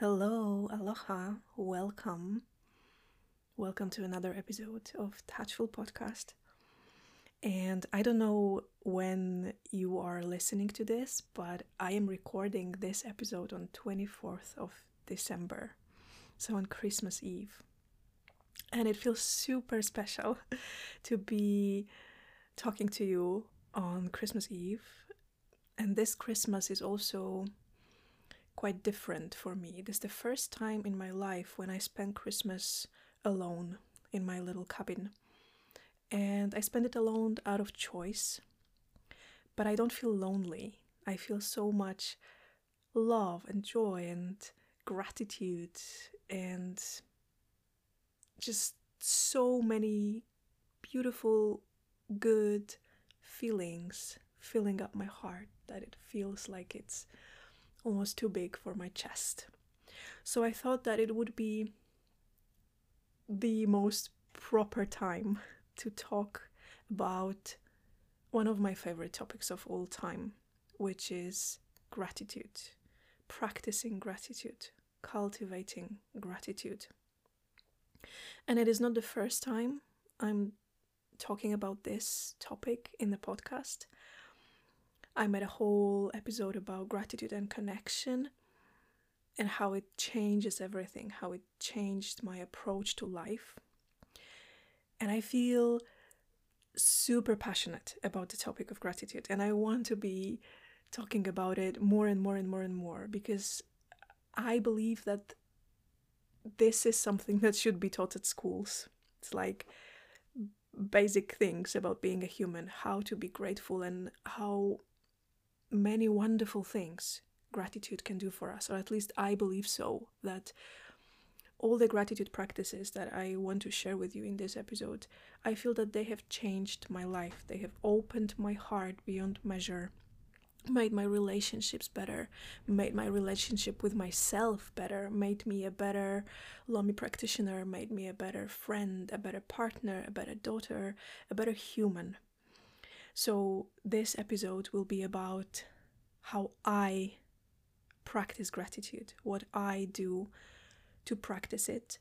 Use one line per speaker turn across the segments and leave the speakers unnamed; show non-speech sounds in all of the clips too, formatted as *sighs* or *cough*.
Hello, aloha, welcome. Welcome to another episode of Touchful Podcast. And I don't know when you are listening to this, but I am recording this episode on 24th of December. So on Christmas Eve. And it feels super special *laughs* to be talking to you on Christmas Eve. And this Christmas is also quite different for me. It is the first time in my life when I spend Christmas alone in my little cabin. And I spend it alone out of choice. But I don't feel lonely. I feel so much love and joy and gratitude and just so many beautiful, good feelings filling up my heart that it feels like it's almost too big for my chest. So I thought that it would be the most proper time to talk about one of my favorite topics of all time, which is gratitude, practicing gratitude, cultivating gratitude. And it is not the first time I'm talking about this topic in the podcast. I made a whole episode about gratitude and connection and how it changes everything, how it changed my approach to life. And I feel super passionate about the topic of gratitude, and I want to be talking about it more and more and more and more because I believe that this is something that should be taught at schools. It's like basic things about being a human, how to be grateful, and how many wonderful things gratitude can do for us, or at least I believe so. That all the gratitude practices that I want to share with you in this episode, I feel that they have changed my life. They have opened my heart beyond measure, made my relationships better, made my relationship with myself better, made me a better Lomi practitioner, made me a better friend, a better partner, a better daughter, a better human. So, this episode will be about how I practice gratitude, what I do to practice it.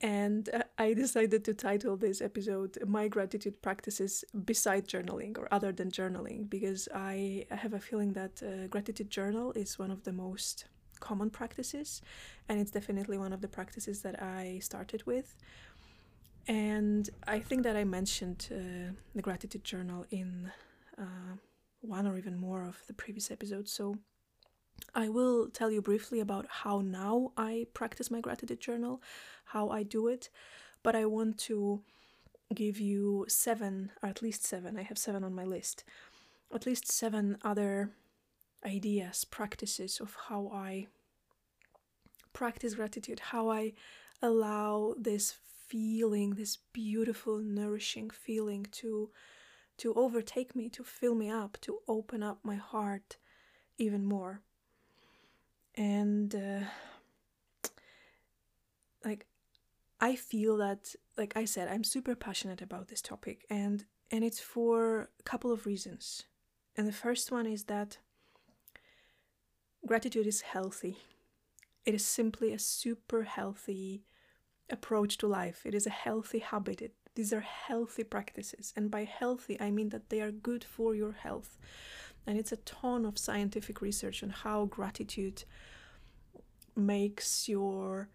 And uh, I decided to title this episode My Gratitude Practices Beside Journaling or Other Than Journaling because I have a feeling that uh, gratitude journal is one of the most common practices and it's definitely one of the practices that I started with. And I think that I mentioned uh, the gratitude journal in uh, one or even more of the previous episodes. So I will tell you briefly about how now I practice my gratitude journal, how I do it, but I want to give you seven, or at least seven, I have seven on my list, at least seven other ideas, practices of how I practice gratitude, how I allow this feeling, this beautiful, nourishing feeling to to overtake me, to fill me up, to open up my heart even more. And uh, like I feel that like I said I'm super passionate about this topic and and it's for a couple of reasons. And the first one is that gratitude is healthy. It is simply a super healthy approach to life. It is a healthy habit. It, these are healthy practices. And by healthy, I mean that they are good for your health. And it's a ton of scientific research on how gratitude makes your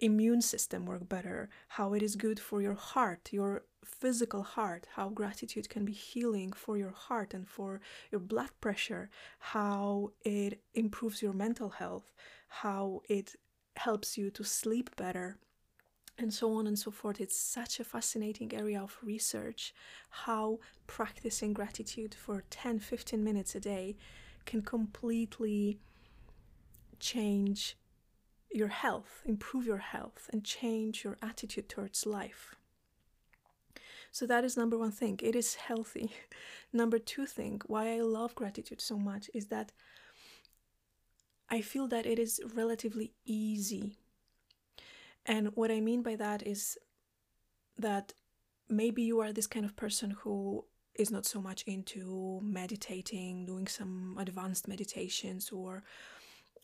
immune system work better, how it is good for your heart, your physical heart, how gratitude can be healing for your heart and for your blood pressure, how it improves your mental health, how it helps you to sleep better, and so on and so forth. It's such a fascinating area of research how practicing gratitude for 10 15 minutes a day can completely change your health, improve your health, and change your attitude towards life. So that is number one thing. It is healthy. *laughs* number two thing, why I love gratitude so much is that I feel that it is relatively easy and what I mean by that is that maybe you are this kind of person who is not so much into meditating, doing some advanced meditations, or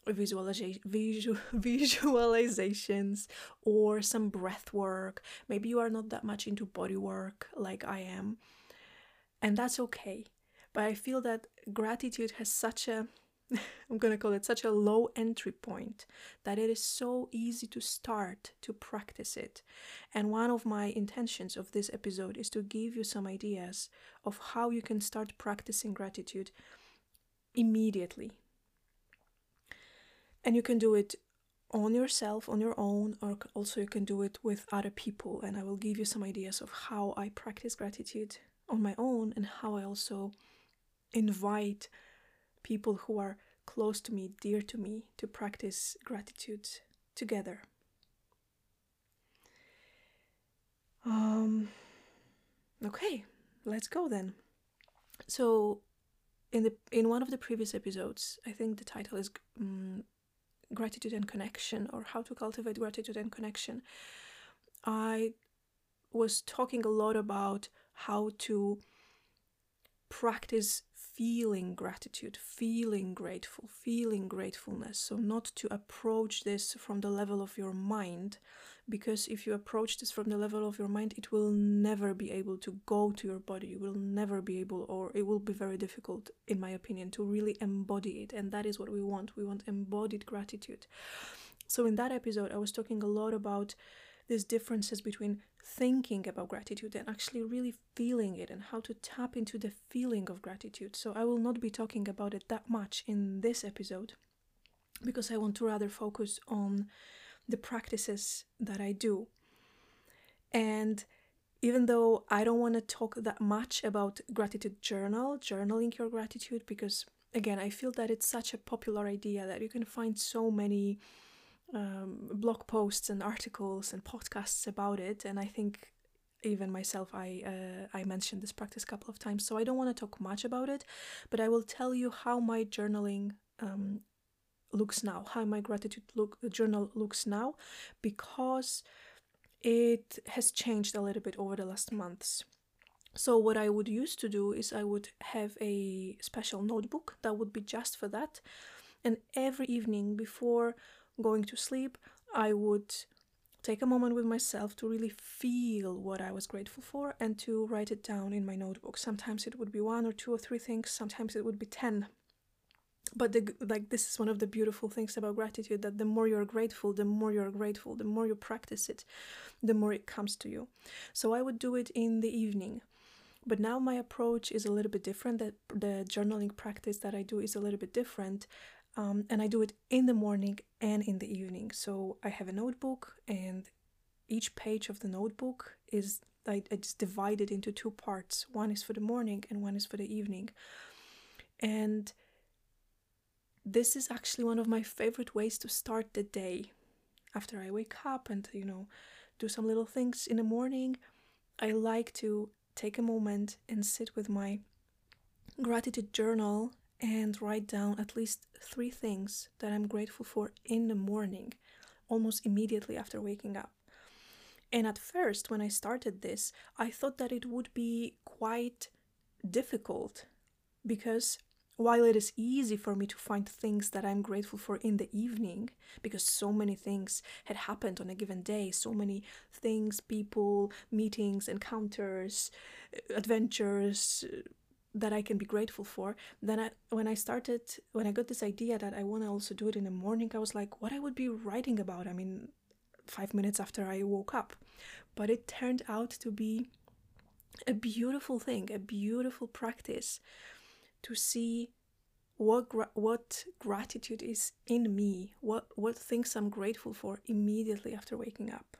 visualiza- visu- *laughs* visualizations or some breath work. Maybe you are not that much into body work like I am, and that's okay. But I feel that gratitude has such a *laughs* I'm going to call it such a low entry point that it is so easy to start to practice it. And one of my intentions of this episode is to give you some ideas of how you can start practicing gratitude immediately. And you can do it on yourself, on your own, or also you can do it with other people. And I will give you some ideas of how I practice gratitude on my own and how I also invite people who are close to me, dear to me, to practice gratitude together. Um, okay, let's go then. So, in the in one of the previous episodes, I think the title is um, gratitude and connection, or how to cultivate gratitude and connection. I was talking a lot about how to practice feeling gratitude, feeling grateful, feeling gratefulness. So, not to approach this from the level of your mind, because if you approach this from the level of your mind, it will never be able to go to your body. You will never be able, or it will be very difficult, in my opinion, to really embody it. And that is what we want. We want embodied gratitude. So, in that episode, I was talking a lot about these differences between thinking about gratitude and actually really feeling it and how to tap into the feeling of gratitude. So I will not be talking about it that much in this episode because I want to rather focus on the practices that I do. And even though I don't want to talk that much about gratitude journal, journaling your gratitude, because again, I feel that it's such a popular idea that you can find so many um, blog posts and articles and podcasts about it, and I think even myself I uh, I mentioned this practice a couple of times. So I don't want to talk much about it, but I will tell you how my journaling um, looks now, how my gratitude look journal looks now, because it has changed a little bit over the last months. So what I would used to do is I would have a special notebook that would be just for that, and every evening before going to sleep, I would take a moment with myself to really feel what I was grateful for and to write it down in my notebook. Sometimes it would be one or two or three things, sometimes it would be 10. But the, like this is one of the beautiful things about gratitude that the more you're grateful, the more you're grateful, the more you practice it, the more it comes to you. So I would do it in the evening. But now my approach is a little bit different. That the journaling practice that I do is a little bit different. Um, and I do it in the morning and in the evening. So I have a notebook, and each page of the notebook is I, it's divided into two parts. One is for the morning, and one is for the evening. And this is actually one of my favorite ways to start the day. After I wake up and you know do some little things in the morning, I like to take a moment and sit with my gratitude journal and write down at least three things that I'm grateful for in the morning, almost immediately after waking up. And at first, when I started this, I thought that it would be quite difficult because while it is easy for me to find things that I'm grateful for in the evening, because so many things had happened on a given day, so many things, people, meetings, encounters, adventures, that I can be grateful for. Then I, when I started, when I got this idea that I want to also do it in the morning, I was like, what I would be writing about. I mean, five minutes after I woke up, but it turned out to be a beautiful thing, a beautiful practice to see what gra- what gratitude is in me, what what things I'm grateful for immediately after waking up.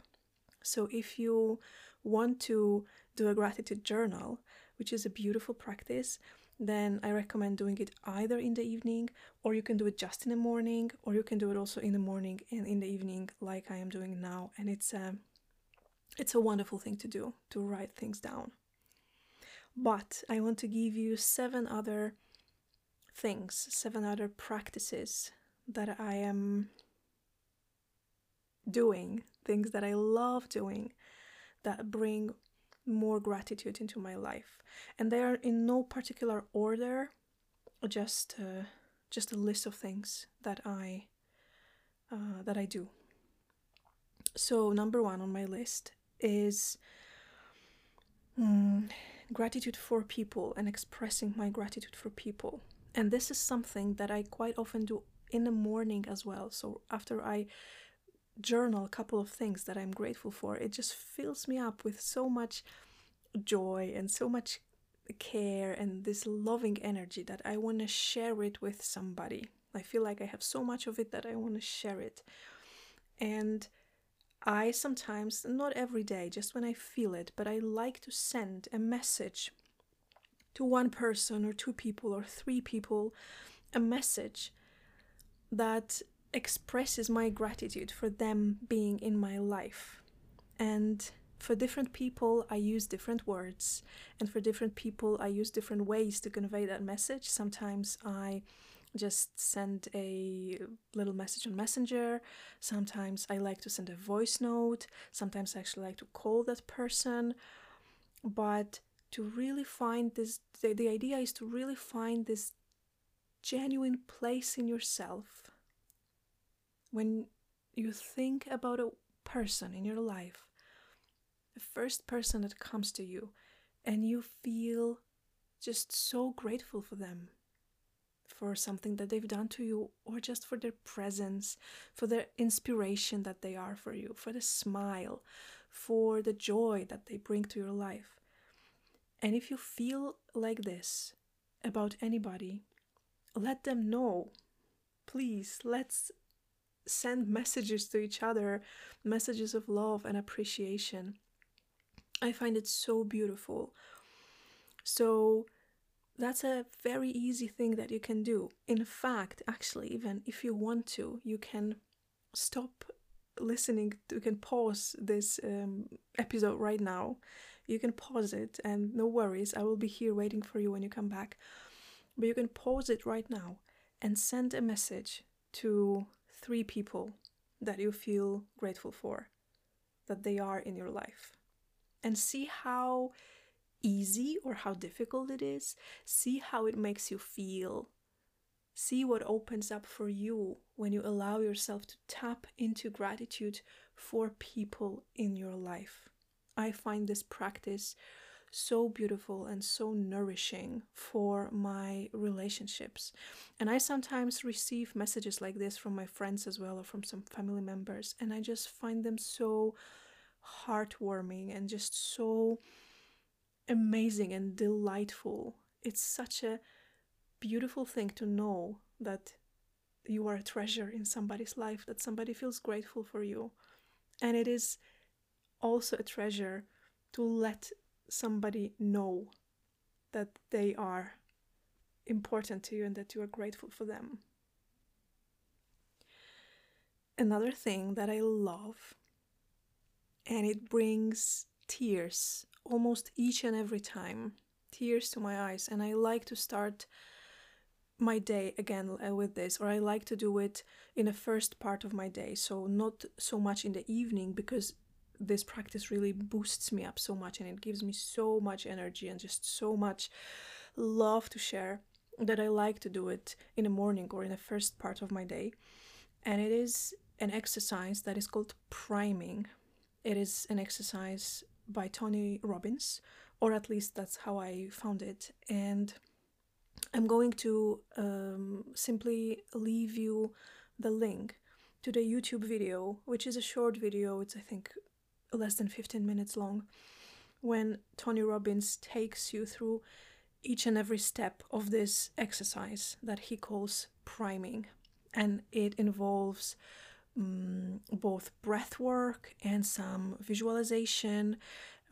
So if you want to do a gratitude journal, which is a beautiful practice, then I recommend doing it either in the evening or you can do it just in the morning or you can do it also in the morning and in the evening like I am doing now and it's a it's a wonderful thing to do to write things down. But I want to give you seven other things, seven other practices that I am doing, things that I love doing that bring more gratitude into my life. And they are in no particular order, just uh, just a list of things that I uh, that I do. So, number one on my list is mm, gratitude for people and expressing my gratitude for people. And this is something that I quite often do in the morning as well. So, after I journal a couple of things that I'm grateful for, it just fills me up with so much joy and so much care and this loving energy that I want to share it with somebody. I feel like I have so much of it that I want to share it. And I sometimes, not every day, just when I feel it, but I like to send a message to one person or two people or three people, a message that expresses my gratitude for them being in my life. And for different people, I use different words, and for different people, I use different ways to convey that message. Sometimes I just send a little message on Messenger. Sometimes I like to send a voice note. Sometimes I actually like to call that person. But to really find this, the, the idea is to really find this genuine place in yourself. When you think about a person in your life, the first person that comes to you, and you feel just so grateful for them for something that they've done to you, or just for their presence, for the inspiration that they are for you, for the smile, for the joy that they bring to your life. And if you feel like this about anybody, let them know. Please, let's send messages to each other, messages of love and appreciation. I find it so beautiful. So, that's a very easy thing that you can do. In fact, actually, even if you want to, you can stop listening, you can pause this um, episode right now. You can pause it, and no worries, I will be here waiting for you when you come back. But you can pause it right now and send a message to three people that you feel grateful for, that they are in your life, and see how easy or how difficult it is. See how it makes you feel. See what opens up for you when you allow yourself to tap into gratitude for people in your life. I find this practice so beautiful and so nourishing for my relationships. And I sometimes receive messages like this from my friends as well or from some family members, and I just find them so heartwarming and just so amazing and delightful. It's such a beautiful thing to know that you are a treasure in somebody's life, that somebody feels grateful for you. And it is also a treasure to let somebody know that they are important to you and that you are grateful for them. Another thing that I love, and it brings tears almost each and every time tears to my eyes and i like to start my day again uh, with this or i like to do it in the first part of my day so not so much in the evening because this practice really boosts me up so much and it gives me so much energy and just so much love to share that i like to do it in the morning or in the first part of my day. And it is an exercise that is called priming. It is an exercise by Tony Robbins, or at least that's how I found it. And I'm going to um, simply leave you the link to the YouTube video, which is a short video, it's I think less than 15 minutes long, when Tony Robbins takes you through each and every step of this exercise that he calls priming. And it involves um, both breath work and some visualization,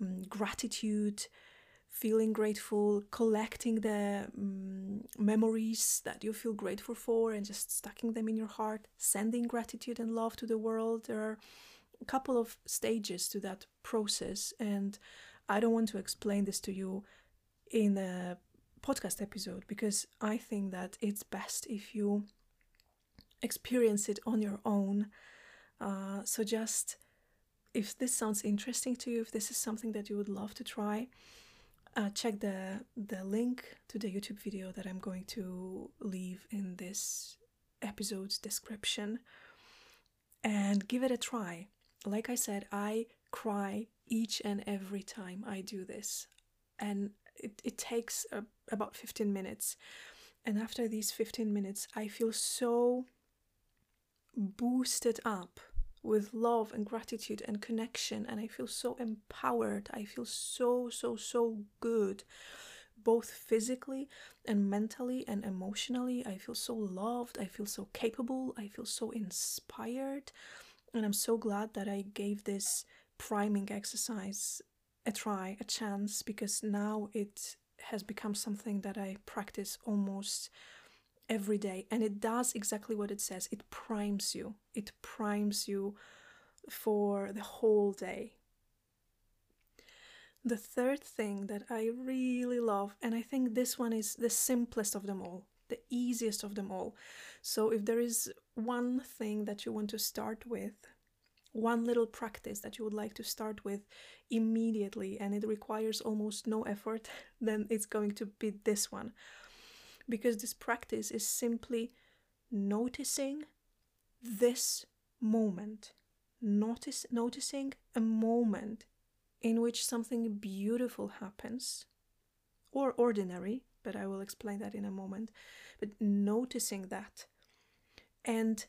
um, gratitude, feeling grateful, collecting the um, memories that you feel grateful for and just stacking them in your heart, sending gratitude and love to the world. There are couple of stages to that process, and I don't want to explain this to you in a podcast episode because I think that it's best if you experience it on your own. Uh, so, just if this sounds interesting to you, if this is something that you would love to try, uh, check the the link to the YouTube video that I'm going to leave in this episode's description. and give it a try. Like I said, I cry each and every time I do this. And it, it takes about 15 minutes. And after these 15 minutes, I feel so boosted up with love and gratitude and connection. And I feel so empowered. I feel so, so, so good, both physically and mentally and emotionally. I feel so loved. I feel so capable. I feel so inspired. And I'm so glad that I gave this priming exercise a try, a chance, because now it has become something that I practice almost every day. And it does exactly what it says it primes you, it primes you for the whole day. The third thing that I really love, and I think this one is the simplest of them all, the easiest of them all. So, if there is one thing that you want to start with, one little practice that you would like to start with immediately and it requires almost no effort, *laughs* then it's going to be this one. Because this practice is simply noticing this moment. Notice noticing a moment in which something beautiful happens or ordinary, but I will explain that in a moment. But noticing that and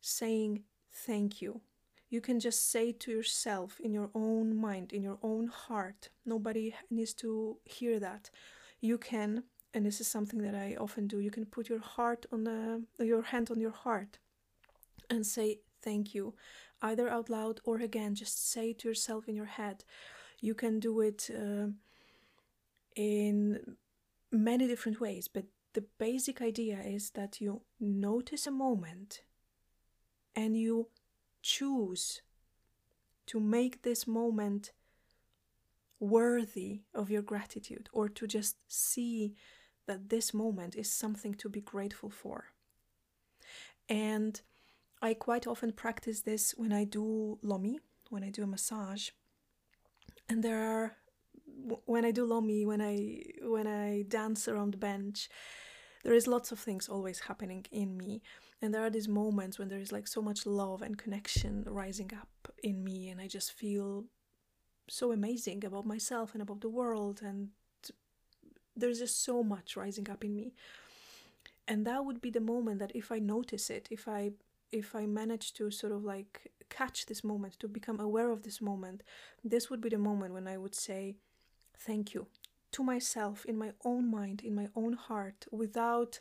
saying thank you you can just say to yourself in your own mind, in your own heart. Nobody needs to hear that. You can, and this is something that I often do, you can put your heart on the, your hand on your heart and say thank you, either out loud or again, just say to yourself in your head. You can do it uh, in many different ways, but the basic idea is that you notice a moment and you choose to make this moment worthy of your gratitude or to just see that this moment is something to be grateful for. And I quite often practice this when I do lomi, when I do a massage. And there are when I do lomi, when I when I dance around the bench, there is lots of things always happening in me and there are these moments when there is like so much love and connection rising up in me and i just feel so amazing about myself and about the world and there's just so much rising up in me. And that would be the moment that if i notice it if i if i manage to sort of like catch this moment to become aware of this moment this would be the moment when i would say thank you to myself in my own mind, in my own heart, without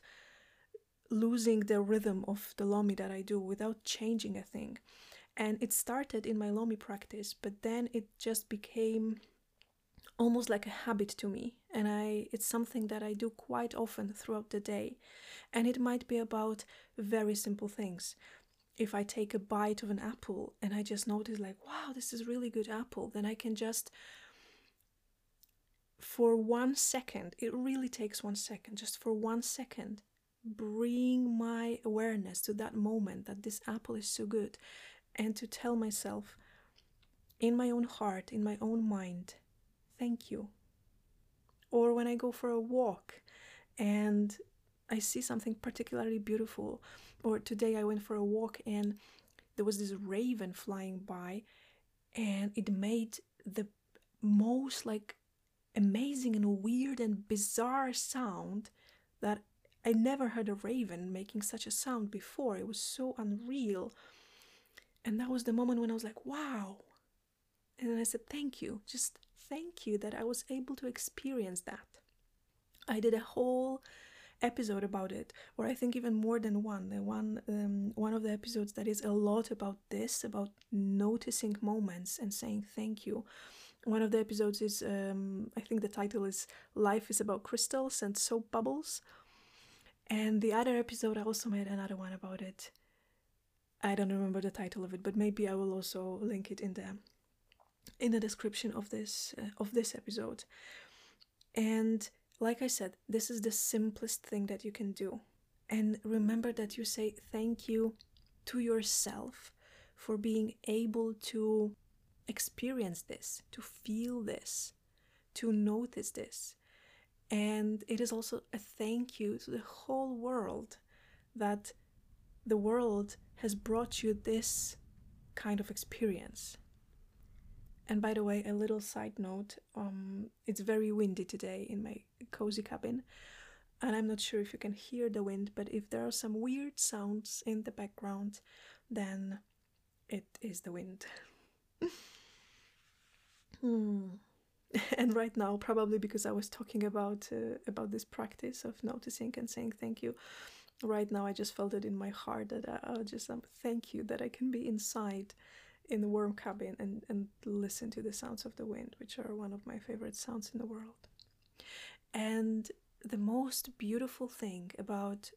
losing the rhythm of the Lomi that I do, without changing a thing. And it started in my Lomi practice, but then it just became almost like a habit to me. And i it's something that i do quite often throughout the day. And it might be about very simple things. If i take a bite of an apple and i just notice like wow this is really good apple then i can just for one second, it really takes one second, just for one second, bring my awareness to that moment that this apple is so good and to tell myself in my own heart, in my own mind, thank you. Or when I go for a walk and I see something particularly beautiful, or today I went for a walk and there was this raven flying by and it made the most like amazing and weird and bizarre sound that I never heard a raven making such a sound before. It was so unreal. And that was the moment when I was like, wow. And I said, thank you. Just thank you that I was able to experience that. I did a whole episode about it, or I think even more than one. The one, um, one of the episodes that is a lot about this, about noticing moments and saying thank you one of the episodes is um, i think the title is life is about crystals and soap bubbles. And the other episode i also made another one about it. I don't remember the title of it but maybe i will also link it in the in the description of this uh, of this episode. And like i said this is the simplest thing that you can do. And remember that you say thank you to yourself for being able to experience this, to feel this, to notice this. And it is also a thank you to the whole world that the world has brought you this kind of experience. And by the way, a little side note um, it's very windy today in my cozy cabin, and I'm not sure if you can hear the wind, but if there are some weird sounds in the background, then it is the wind. *laughs* hmm. *laughs* And right now, probably because I was talking about uh, about this practice of noticing and saying thank you, right now I just felt it in my heart that I, I'll just um, thank you that I can be inside in the warm cabin and, and listen to the sounds of the wind, which are one of my favorite sounds in the world. And the most beautiful thing about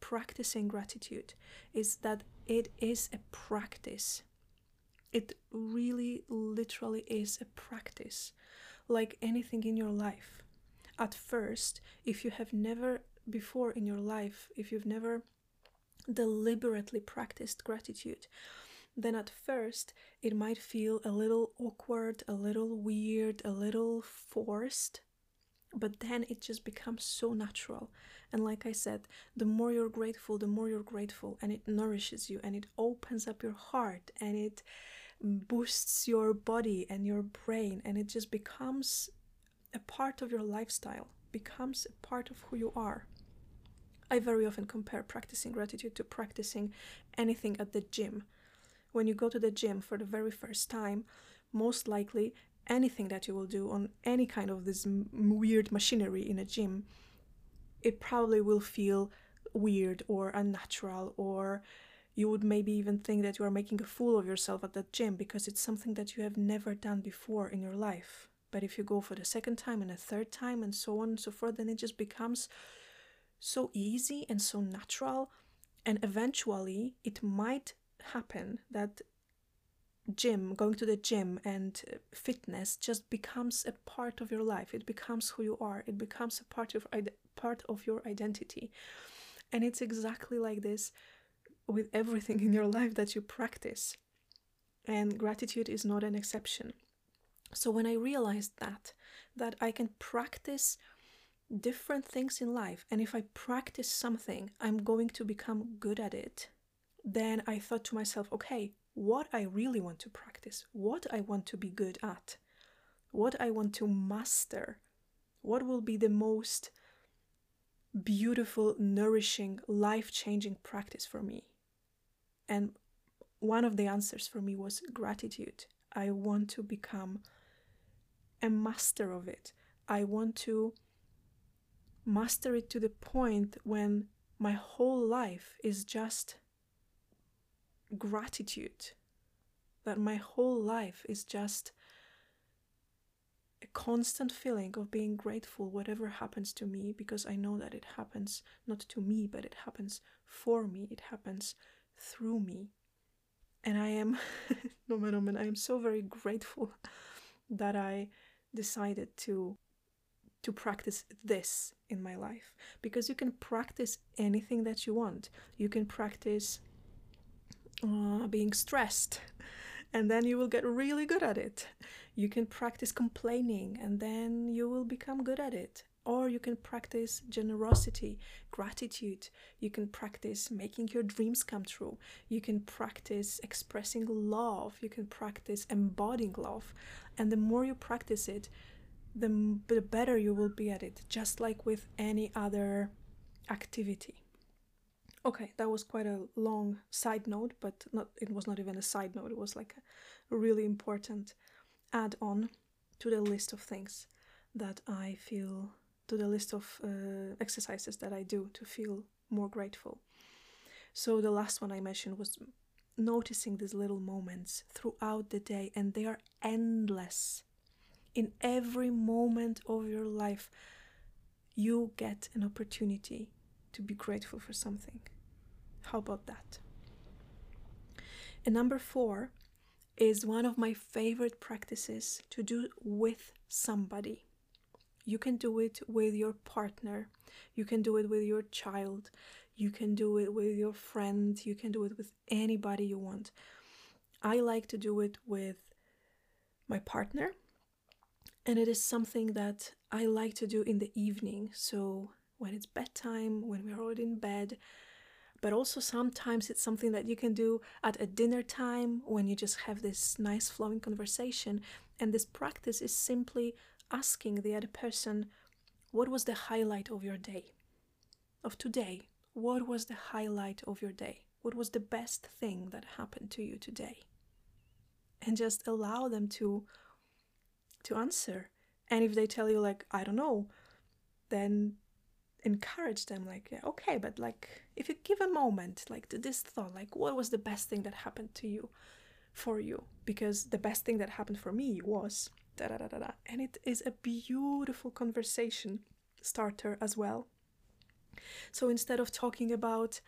practicing gratitude is that it is a practice. It really, literally is a practice, like anything in your life. At first, if you have never before in your life, if you've never deliberately practiced gratitude, then at first it might feel a little awkward, a little weird, a little forced, but then it just becomes so natural. And like I said, the more you're grateful, the more you're grateful, and it nourishes you and it opens up your heart and it boosts your body and your brain, and it just becomes a part of your lifestyle, becomes a part of who you are. I very often compare practicing gratitude to practicing anything at the gym. When you go to the gym for the very first time, most likely anything that you will do on any kind of this m- weird machinery in a gym, it probably will feel weird or unnatural, or you would maybe even think that you are making a fool of yourself at that gym because it's something that you have never done before in your life. But if you go for the second time and a third time and so on and so forth, then it just becomes so easy and so natural. And eventually, it might happen that gym, going to the gym and uh, fitness just becomes a part of your life. It becomes who you are. It becomes a part of part of your identity. And it's exactly like this with everything in your life that you practice. And gratitude is not an exception. So when I realized that that I can practice different things in life. And if I practice something, I'm going to become good at it. Then I thought to myself, okay, what I really want to practice, what I want to be good at, what I want to master, what will be the most beautiful, nourishing, life changing practice for me. And one of the answers for me was gratitude. I want to become a master of it. I want to master it to the point when my whole life is just gratitude. That my whole life is just a constant feeling of being grateful, whatever happens to me, because I know that it happens not to me, but it happens for me, it happens through me. And I am, *laughs* no man, man, I am so very grateful *laughs* that I decided to to practice this in my life because you can practice anything that you want. You can practice uh, being stressed *laughs* and then you will get really good at it. You can practice complaining and then you will become good at it. Or you can practice generosity, gratitude. You can practice making your dreams come true. You can practice expressing love. You can practice embodying love. And the more you practice it, the, the better you will be at it, just like with any other activity. Okay, that was quite a long side note, but not it was not even a side note, it was like a really important add on to the list of things that I feel, to the list of uh, exercises that I do to feel more grateful. So the last one I mentioned was noticing these little moments throughout the day, and they are endless in every moment of your life, you get an opportunity to be grateful for something. How about that? And number four is one of my favorite practices to do with somebody. You can do it with your partner, you can do it with your child, you can do it with your friend, you can do it with anybody you want. I like to do it with my partner and it is something that I like to do in the evening. So when it's bedtime, when we're already in bed, but also sometimes it's something that you can do at a dinner time when you just have this nice flowing conversation. And this practice is simply asking the other person, What was the highlight of your day? Of today? What was the highlight of your day? What was the best thing that happened to you today? And just allow them to to answer. And if they tell you like, I don't know, then encourage them like yeah, okay but like if you give a moment like to this thought like what was the best thing that happened to you for you because the best thing that happened for me was da da da da and it is a beautiful conversation starter as well. So instead of talking about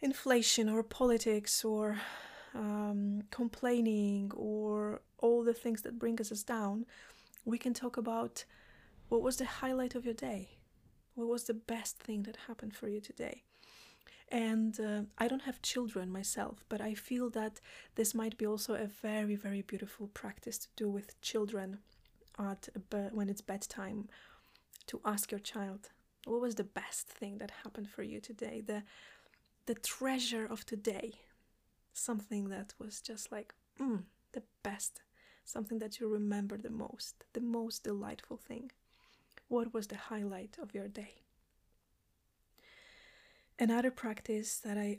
inflation or politics or um, complaining or all the things that bring us down we can talk about what was the highlight of your day? What was the best thing that happened for you today? And uh, I don't have children myself, but I feel that this might be also a very, very beautiful practice to do with children at when it's bedtime. To ask your child, what was the best thing that happened for you today? The the treasure of today, something that was just like mm, the best, something that you remember the most, the most delightful thing. What was the highlight of your day? Another practice that I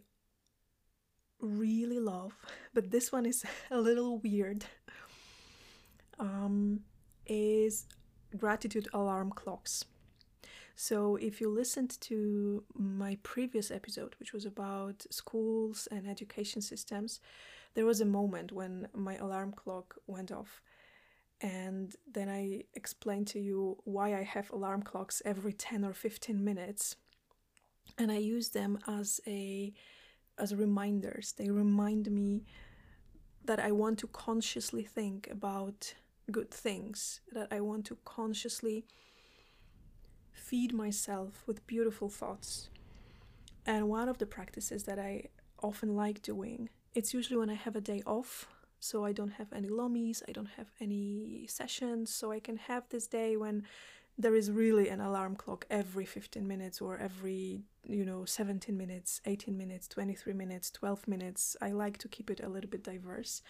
really love, but this one is *laughs* a little weird, um, is gratitude alarm clocks. So, if you listened to my previous episode, which was about schools and education systems, there was a moment when my alarm clock went off and then I explained to you why I have alarm clocks every 10 or 15 minutes and I use them as a as reminders. They remind me that I want to consciously think about good things that I want to consciously feed myself with beautiful thoughts. And one of the practices that I often like doing it's usually when I have a day off so I don't have any lomis, I don't have any sessions, so I can have this day when there is really an alarm clock every 15 minutes or every you know 17 minutes 18 minutes 23 minutes 12 minutes i like to keep it a little bit diverse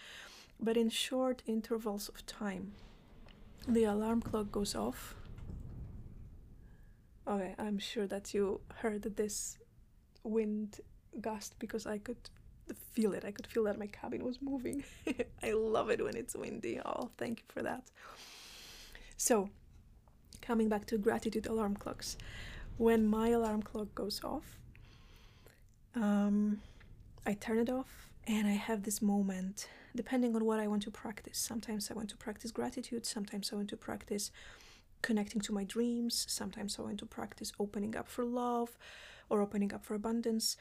but in short intervals of time the alarm clock goes off okay i'm sure that you heard this wind gust because i could feel it. I could feel that my cabin was moving. *laughs* I love it when it's windy. Oh, thank you for that. So, coming back to gratitude alarm clocks. When my alarm clock goes off, um, I turn it off and I have this moment depending on what I want to practice. Sometimes I want to practice gratitude, sometimes I want to practice connecting to my dreams, sometimes I want to practice opening up for love or opening up for abundance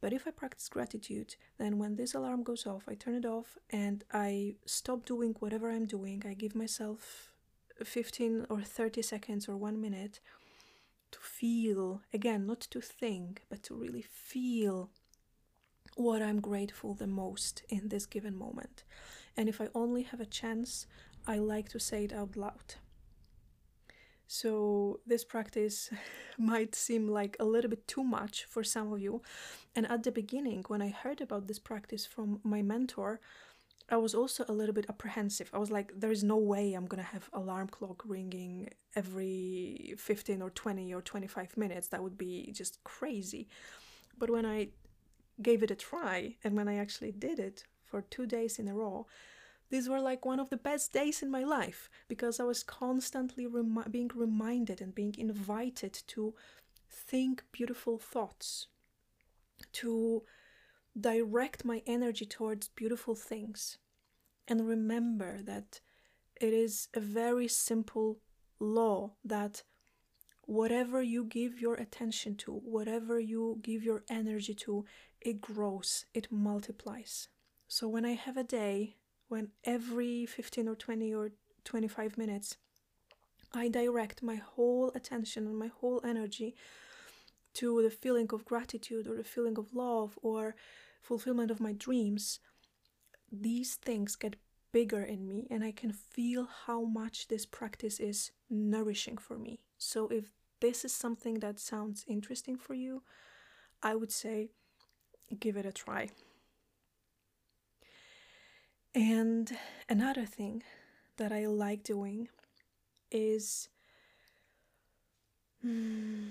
but if I practice gratitude, then when this alarm goes off, I turn it off and I stop doing whatever I'm doing. I give myself 15 or 30 seconds or one minute to feel, again, not to think, but to really feel what I'm grateful the most in this given moment. And if I only have a chance, I like to say it out loud. So, this practice *laughs* might seem like a little bit too much for some of you. And at the beginning, when I heard about this practice from my mentor, I was also a little bit apprehensive. I was like, there is no way I'm gonna have alarm clock ringing every 15 or 20 or 25 minutes. That would be just crazy. But when I gave it a try and when I actually did it for two days in a row, these were like one of the best days in my life because I was constantly remi- being reminded and being invited to think beautiful thoughts, to direct my energy towards beautiful things, and remember that it is a very simple law that whatever you give your attention to, whatever you give your energy to, it grows, it multiplies. So when I have a day when every 15 or 20 or 25 minutes I direct my whole attention and my whole energy to the feeling of gratitude or the feeling of love or fulfillment of my dreams, these things get bigger in me and I can feel how much this practice is nourishing for me. So, if this is something that sounds interesting for you, I would say give it a try. And another thing that I like doing is hmm,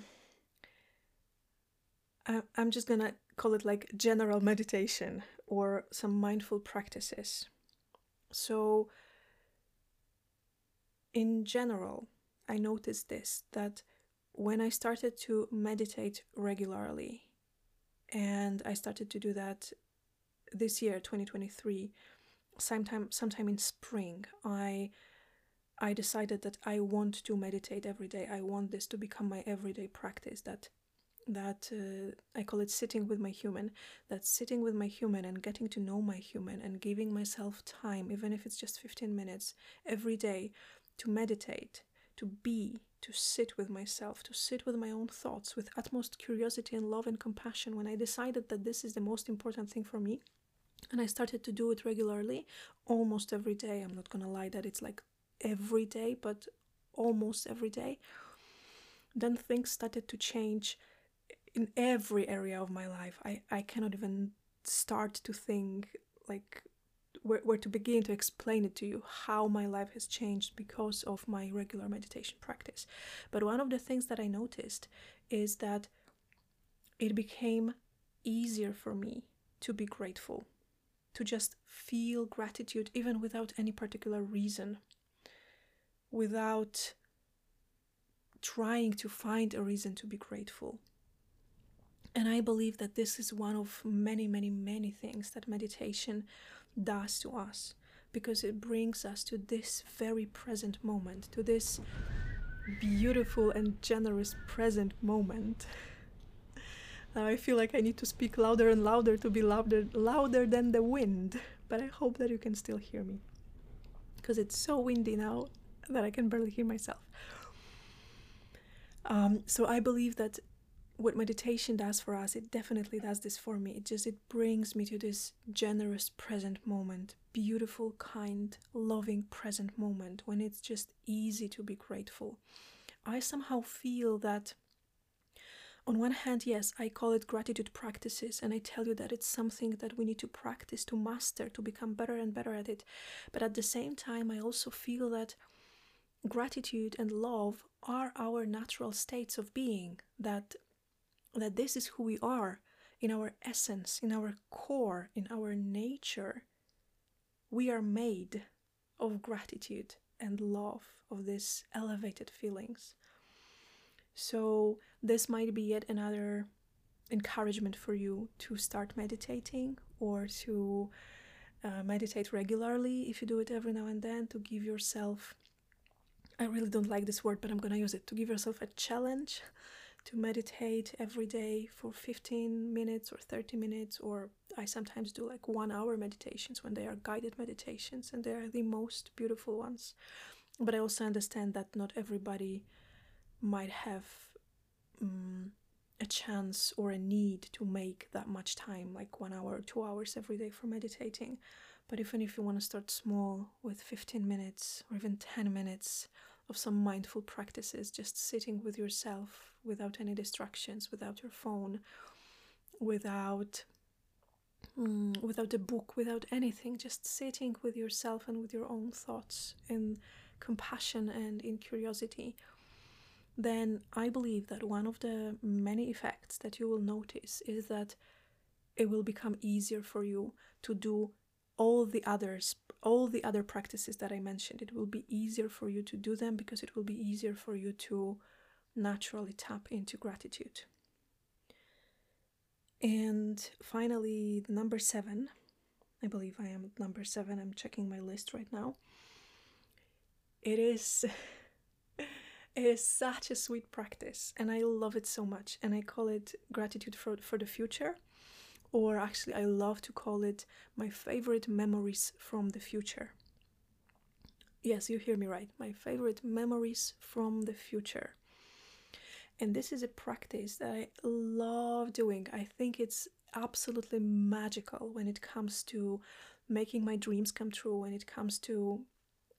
I, I'm just gonna call it like general meditation or some mindful practices. So, in general, I noticed this that when I started to meditate regularly, and I started to do that this year, 2023, sometime sometime in spring, I I decided that I want to meditate every day. I want this to become my everyday practice. That that uh, I call it sitting with my human. That sitting with my human and getting to know my human and giving myself time, even if it's just 15 minutes every day, to meditate, to be, to sit with myself, to sit with my own thoughts with utmost curiosity and love and compassion. When I decided that this is the most important thing for me, and I started to do it regularly, almost every day. I'm not gonna lie that it's like every day, but almost every day. Then things started to change in every area of my life. I, I cannot even start to think like where, where to begin to explain it to you how my life has changed because of my regular meditation practice. But one of the things that I noticed is that it became easier for me to be grateful, to just feel gratitude even without any particular reason, without trying to find a reason to be grateful. And I believe that this is one of many, many, many things that meditation does to us because it brings us to this very present moment, to this beautiful and generous present moment. I feel like I need to speak louder and louder to be louder louder than the wind, but I hope that you can still hear me. Because it's so windy now that I can barely hear myself. Um, so I believe that what meditation does for us, it definitely does this for me. It just it brings me to this generous present moment, beautiful, kind, loving present moment when it's just easy to be grateful. I somehow feel that on one hand, yes, I call it gratitude practices, and I tell you that it's something that we need to practice to master, to become better and better at it. But at the same time, I also feel that gratitude and love are our natural states of being, that that this is who we are in our essence, in our core, in our nature. We are made of gratitude and love, of these elevated feelings. So, this might be yet another encouragement for you to start meditating or to uh, meditate regularly if you do it every now and then, to give yourself I really don't like this word, but I'm gonna use it to give yourself a challenge to meditate every day for 15 minutes or 30 minutes, or I sometimes do like one hour meditations when they are guided meditations, and they are the most beautiful ones. But I also understand that not everybody might have um, a chance or a need to make that much time, like one hour, or two hours every day for meditating. But even if you want to start small with 15 minutes or even 10 minutes of some mindful practices, just sitting with yourself without any distractions, without your phone, without mm, without a book, without anything, just sitting with yourself and with your own thoughts in compassion and in curiosity, then I believe that one of the many effects that you will notice is that it will become easier for you to do all the others all the other practices that i mentioned it will be easier for you to do them because it will be easier for you to naturally tap into gratitude. And finally number 7 i believe i am number 7 i'm checking my list right now. It is *laughs* it is such a sweet practice and i love it so much and i call it gratitude for, for the future or actually, I love to call it my favorite memories from the future. Yes, you hear me right. My favorite memories from the future. And this is a practice that I love doing. I think it's absolutely magical when it comes to making my dreams come true, when it comes to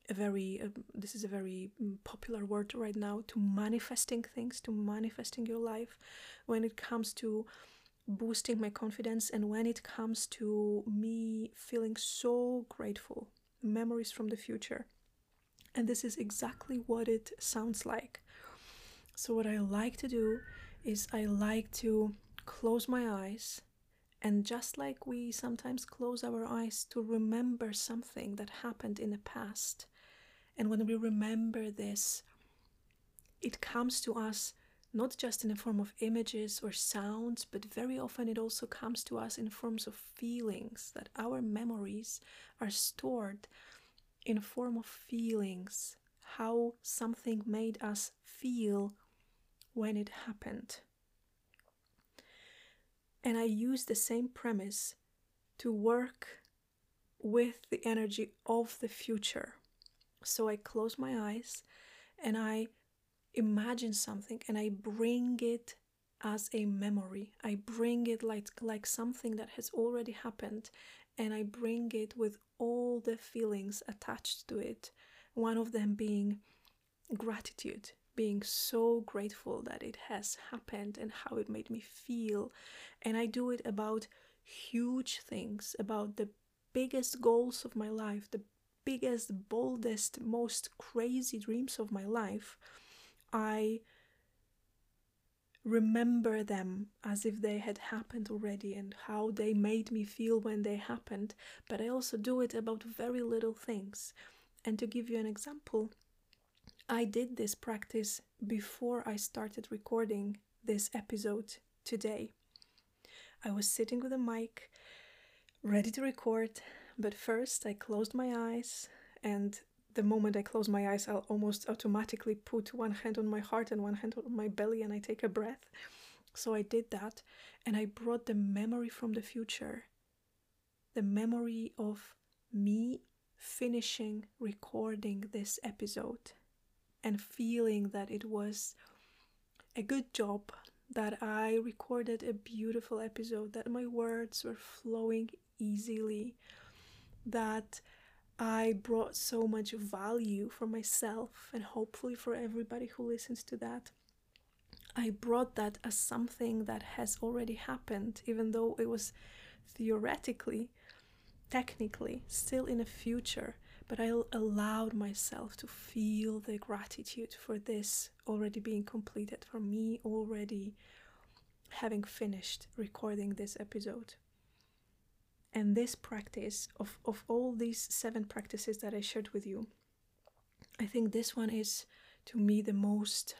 a very, uh, this is a very mm, popular word right now, to manifesting things, to manifesting your life, when it comes to boosting my confidence and when it comes to me feeling so grateful, memories from the future. And this is exactly what it sounds like. So, what I like to do is I like to close my eyes and just like we sometimes close our eyes to remember something that happened in the past, and when we remember this, it comes to us not just in the form of images or sounds, but very often it also comes to us in forms of feelings, that our memories are stored in form of feelings, how something made us feel when it happened. And I use the same premise to work with the energy of the future. So I close my eyes and I imagine something and I bring it as a memory. I bring it like like something that has already happened and I bring it with all the feelings attached to it. One of them being gratitude, being so grateful that it has happened and how it made me feel. And I do it about huge things, about the biggest goals of my life, the biggest, boldest, most crazy dreams of my life. I remember them as if they had happened already and how they made me feel when they happened, but I also do it about very little things. And to give you an example, I did this practice before I started recording this episode today. I was sitting with a mic, ready to record, but first I closed my eyes, and the moment I close my eyes, I'll almost automatically put one hand on my heart and one hand on my belly, and I take a breath. So I did that, and I brought the memory from the future the memory of me finishing recording this episode and feeling that it was a good job, that I recorded a beautiful episode, that my words were flowing easily, that I brought so much value for myself and hopefully for everybody who listens to that. I brought that as something that has already happened, even though it was theoretically, technically, still in the future but I allowed myself to feel the gratitude for this already being completed, for me already having finished recording this episode. And this practice, of, of all these seven practices that I shared with you, I think this one is to me the most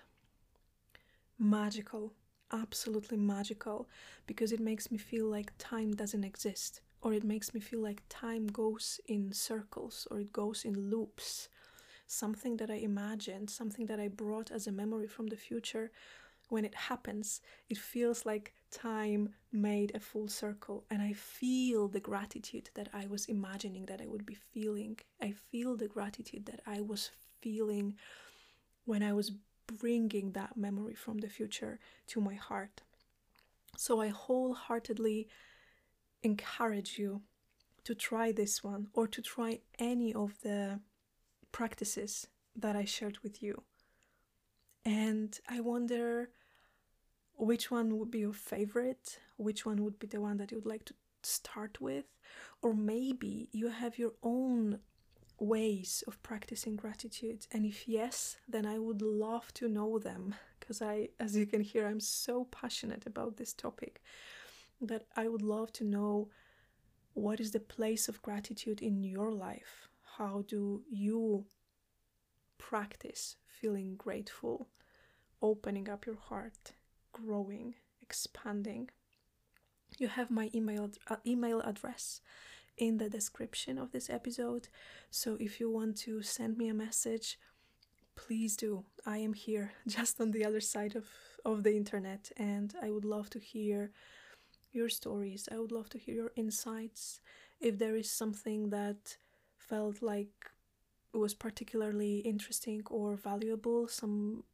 magical, absolutely magical, because it makes me feel like time doesn't exist or it makes me feel like time goes in circles or it goes in loops. Something that I imagined, something that I brought as a memory from the future, when it happens, it feels like time made a full circle, and I feel the gratitude that I was imagining that I would be feeling. I feel the gratitude that I was feeling when I was bringing that memory from the future to my heart. So I wholeheartedly encourage you to try this one or to try any of the practices that I shared with you. And I wonder which one would be your favorite, which one would be the one that you would like to start with, or maybe you have your own ways of practicing gratitude. And if yes, then I would love to know them because I, as you can hear, I'm so passionate about this topic that I would love to know what is the place of gratitude in your life? How do you practice feeling grateful, opening up your heart, growing, expanding? You have my email uh, email address in the description of this episode. So if you want to send me a message, please do. I am here *laughs* just on the other side of, of the internet and I would love to hear your stories. I would love to hear your insights. If there is something that felt like was particularly interesting or valuable, some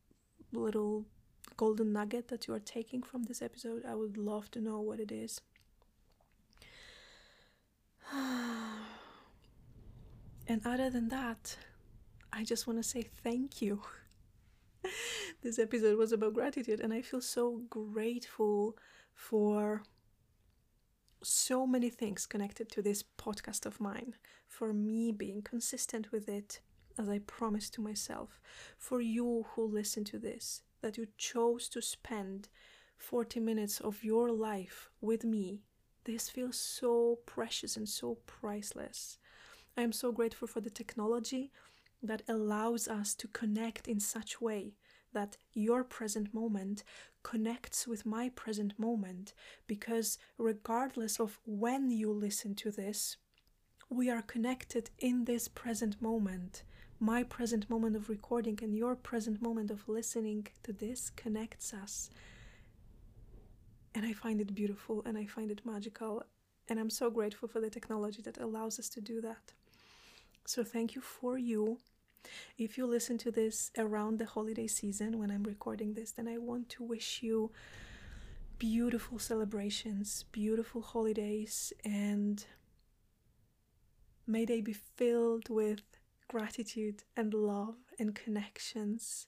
little golden nugget that you are taking from this episode, I would love to know what it is. *sighs* and other than that, I just want to say thank you. *laughs* this episode was about gratitude, and I feel so grateful for so many things connected to this podcast of mine. For me being consistent with it, as I promised to myself. For you who listen to this, that you chose to spend 40 minutes of your life with me. This feels so precious and so priceless. I am so grateful for the technology that allows us to connect in such way that your present moment connects with my present moment because regardless of when you listen to this we are connected in this present moment my present moment of recording and your present moment of listening to this connects us. And i find it beautiful and i find it magical. And i'm so grateful for the technology that allows us to do that. So thank you for you. If you listen to this around the holiday season when I'm recording this, then I want to wish you beautiful celebrations, beautiful holidays, and may they be filled with gratitude and love and connections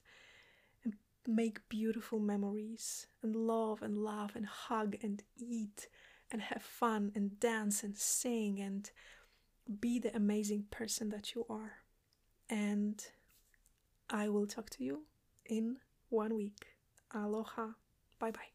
and make beautiful memories and love and laugh and hug and eat and have fun and dance and sing and be the amazing person that you are and I will talk to you in one week. Aloha. Bye bye.